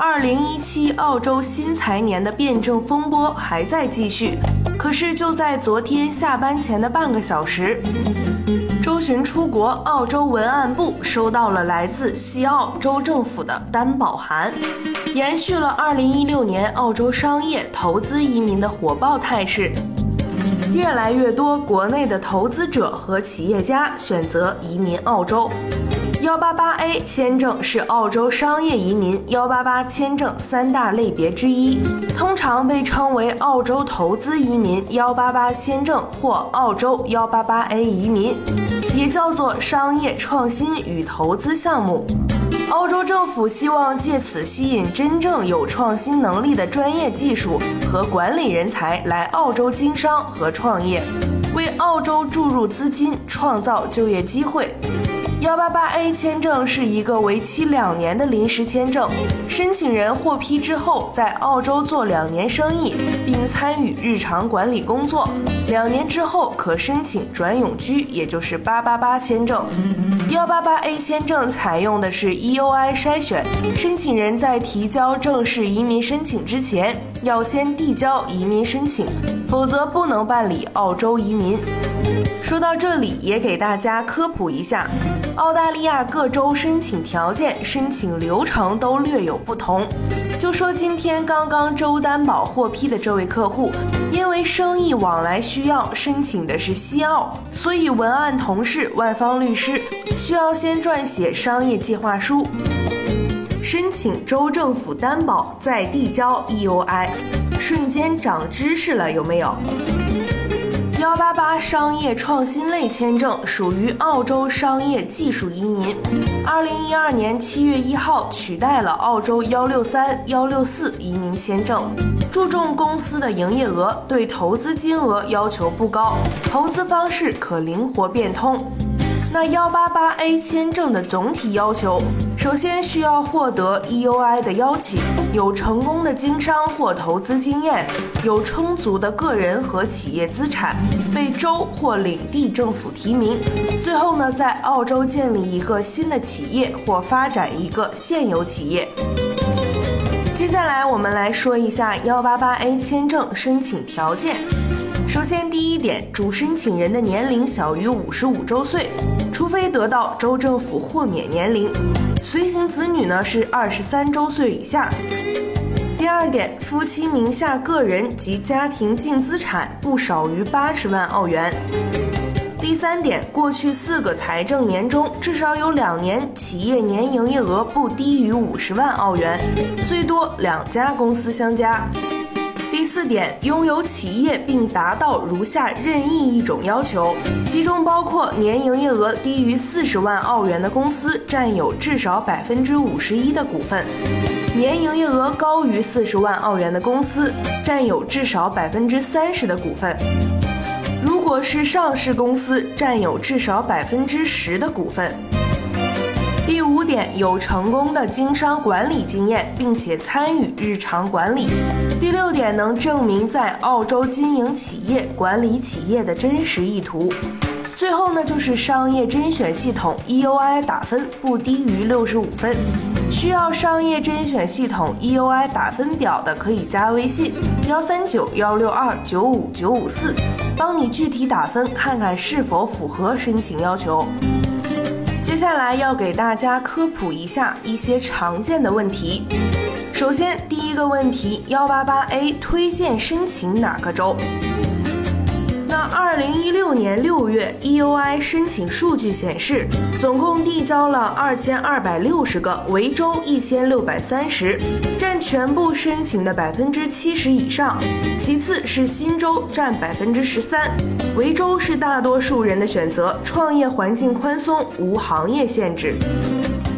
二零一七澳洲新财年的辩证风波还在继续，可是就在昨天下班前的半个小时，周巡出国，澳洲文案部收到了来自西澳洲政府的担保函，延续了二零一六年澳洲商业投资移民的火爆态势，越来越多国内的投资者和企业家选择移民澳洲。幺八八 A 签证是澳洲商业移民幺八八签证三大类别之一，通常被称为澳洲投资移民幺八八签证或澳洲幺八八 A 移民，也叫做商业创新与投资项目。澳洲政府希望借此吸引真正有创新能力的专业技术和管理人才来澳洲经商和创业，为澳洲注入资金，创造就业机会。幺八八 A 签证是一个为期两年的临时签证，申请人获批之后，在澳洲做两年生意，并参与日常管理工作。两年之后可申请转永居，也就是八八八签证。幺八八 A 签证采用的是 EOI 筛选，申请人在提交正式移民申请之前，要先递交移民申请，否则不能办理澳洲移民。说到这里，也给大家科普一下，澳大利亚各州申请条件、申请流程都略有不同。就说今天刚刚州担保获批的这位客户，因为生意往来需要，申请的是西澳，所以文案同事万方律师需要先撰写商业计划书，申请州政府担保，再递交 EUI。瞬间长知识了，有没有？幺八八商业创新类签证属于澳洲商业技术移民，二零一二年七月一号取代了澳洲幺六三幺六四移民签证，注重公司的营业额，对投资金额要求不高，投资方式可灵活变通。那幺八八 A 签证的总体要求，首先需要获得 EUI 的邀请，有成功的经商或投资经验，有充足的个人和企业资产，被州或领地政府提名。最后呢，在澳洲建立一个新的企业或发展一个现有企业。接下来我们来说一下幺八八 A 签证申请条件。首先，第一点，主申请人的年龄小于五十五周岁，除非得到州政府豁免年龄。随行子女呢是二十三周岁以下。第二点，夫妻名下个人及家庭净资产不少于八十万澳元。第三点，过去四个财政年中至少有两年企业年营业额不低于五十万澳元，最多两家公司相加。四点，拥有企业并达到如下任意一种要求，其中包括年营业额低于四十万澳元的公司占有至少百分之五十一的股份，年营业额高于四十万澳元的公司占有至少百分之三十的股份。如果是上市公司，占有至少百分之十的股份。点，有成功的经商管理经验，并且参与日常管理。第六点，能证明在澳洲经营企业、管理企业的真实意图。最后呢，就是商业甄选系统 EUI 打分不低于六十五分。需要商业甄选系统 EUI 打分表的，可以加微信幺三九幺六二九五九五四，帮你具体打分，看看是否符合申请要求。接下来要给大家科普一下一些常见的问题。首先，第一个问题，幺八八 A 推荐申请哪个州？那二零一六年六月，EUI 申请数据显示，总共递交了二千二百六十个，维州一千六百三十，占全部申请的百分之七十以上。其次是新州，占百分之十三。维州是大多数人的选择，创业环境宽松，无行业限制。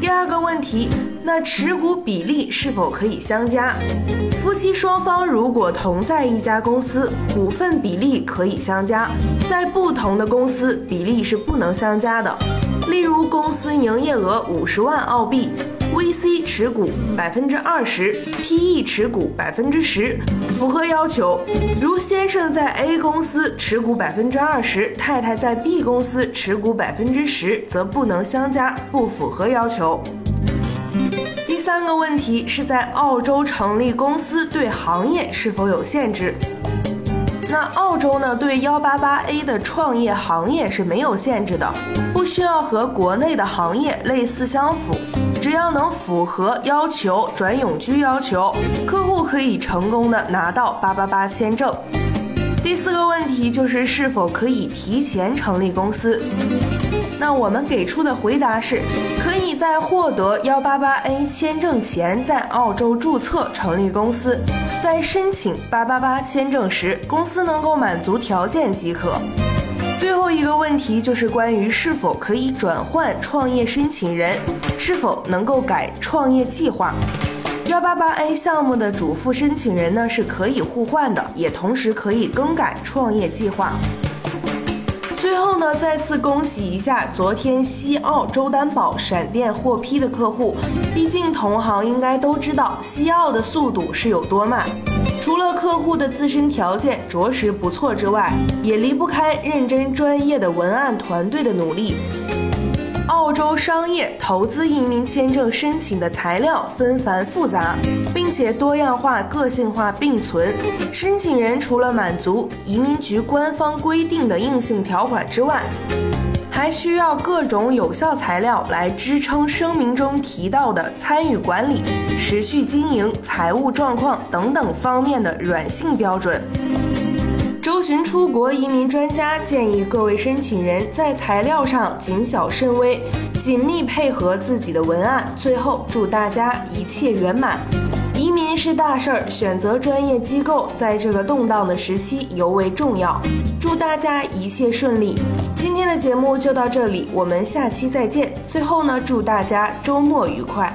第二个问题，那持股比例是否可以相加？夫妻双方如果同在一家公司，股份比例可以相加；在不同的公司，比例是不能相加的。例如，公司营业额五十万澳币，VC 持股百分之二十，PE 持股百分之十，符合要求。如先生在 A 公司持股百分之二十，太太在 B 公司持股百分之十，则不能相加，不符合要求。第三个问题是在澳洲成立公司对行业是否有限制？那澳洲呢？对幺八八 A 的创业行业是没有限制的，不需要和国内的行业类似相符，只要能符合要求、转永居要求，客户可以成功的拿到八八八签证。第四个问题就是是否可以提前成立公司？那我们给出的回答是，可以在获得幺八八 A 签证前，在澳洲注册成立公司，在申请八八八签证时，公司能够满足条件即可。最后一个问题就是关于是否可以转换创业申请人，是否能够改创业计划。幺八八 A 项目的主副申请人呢是可以互换的，也同时可以更改创业计划。最后呢，再次恭喜一下昨天西澳周担保闪电获批的客户。毕竟同行应该都知道西澳的速度是有多慢。除了客户的自身条件着实不错之外，也离不开认真专业的文案团队的努力。澳洲商业投资移民签证申请的材料纷繁复杂，并且多样化、个性化并存。申请人除了满足移民局官方规定的硬性条款之外，还需要各种有效材料来支撑声明中提到的参与管理、持续经营、财务状况等等方面的软性标准。周巡出国移民专家建议各位申请人在材料上谨小慎微，紧密配合自己的文案。最后，祝大家一切圆满。移民是大事儿，选择专业机构在这个动荡的时期尤为重要。祝大家一切顺利。今天的节目就到这里，我们下期再见。最后呢，祝大家周末愉快。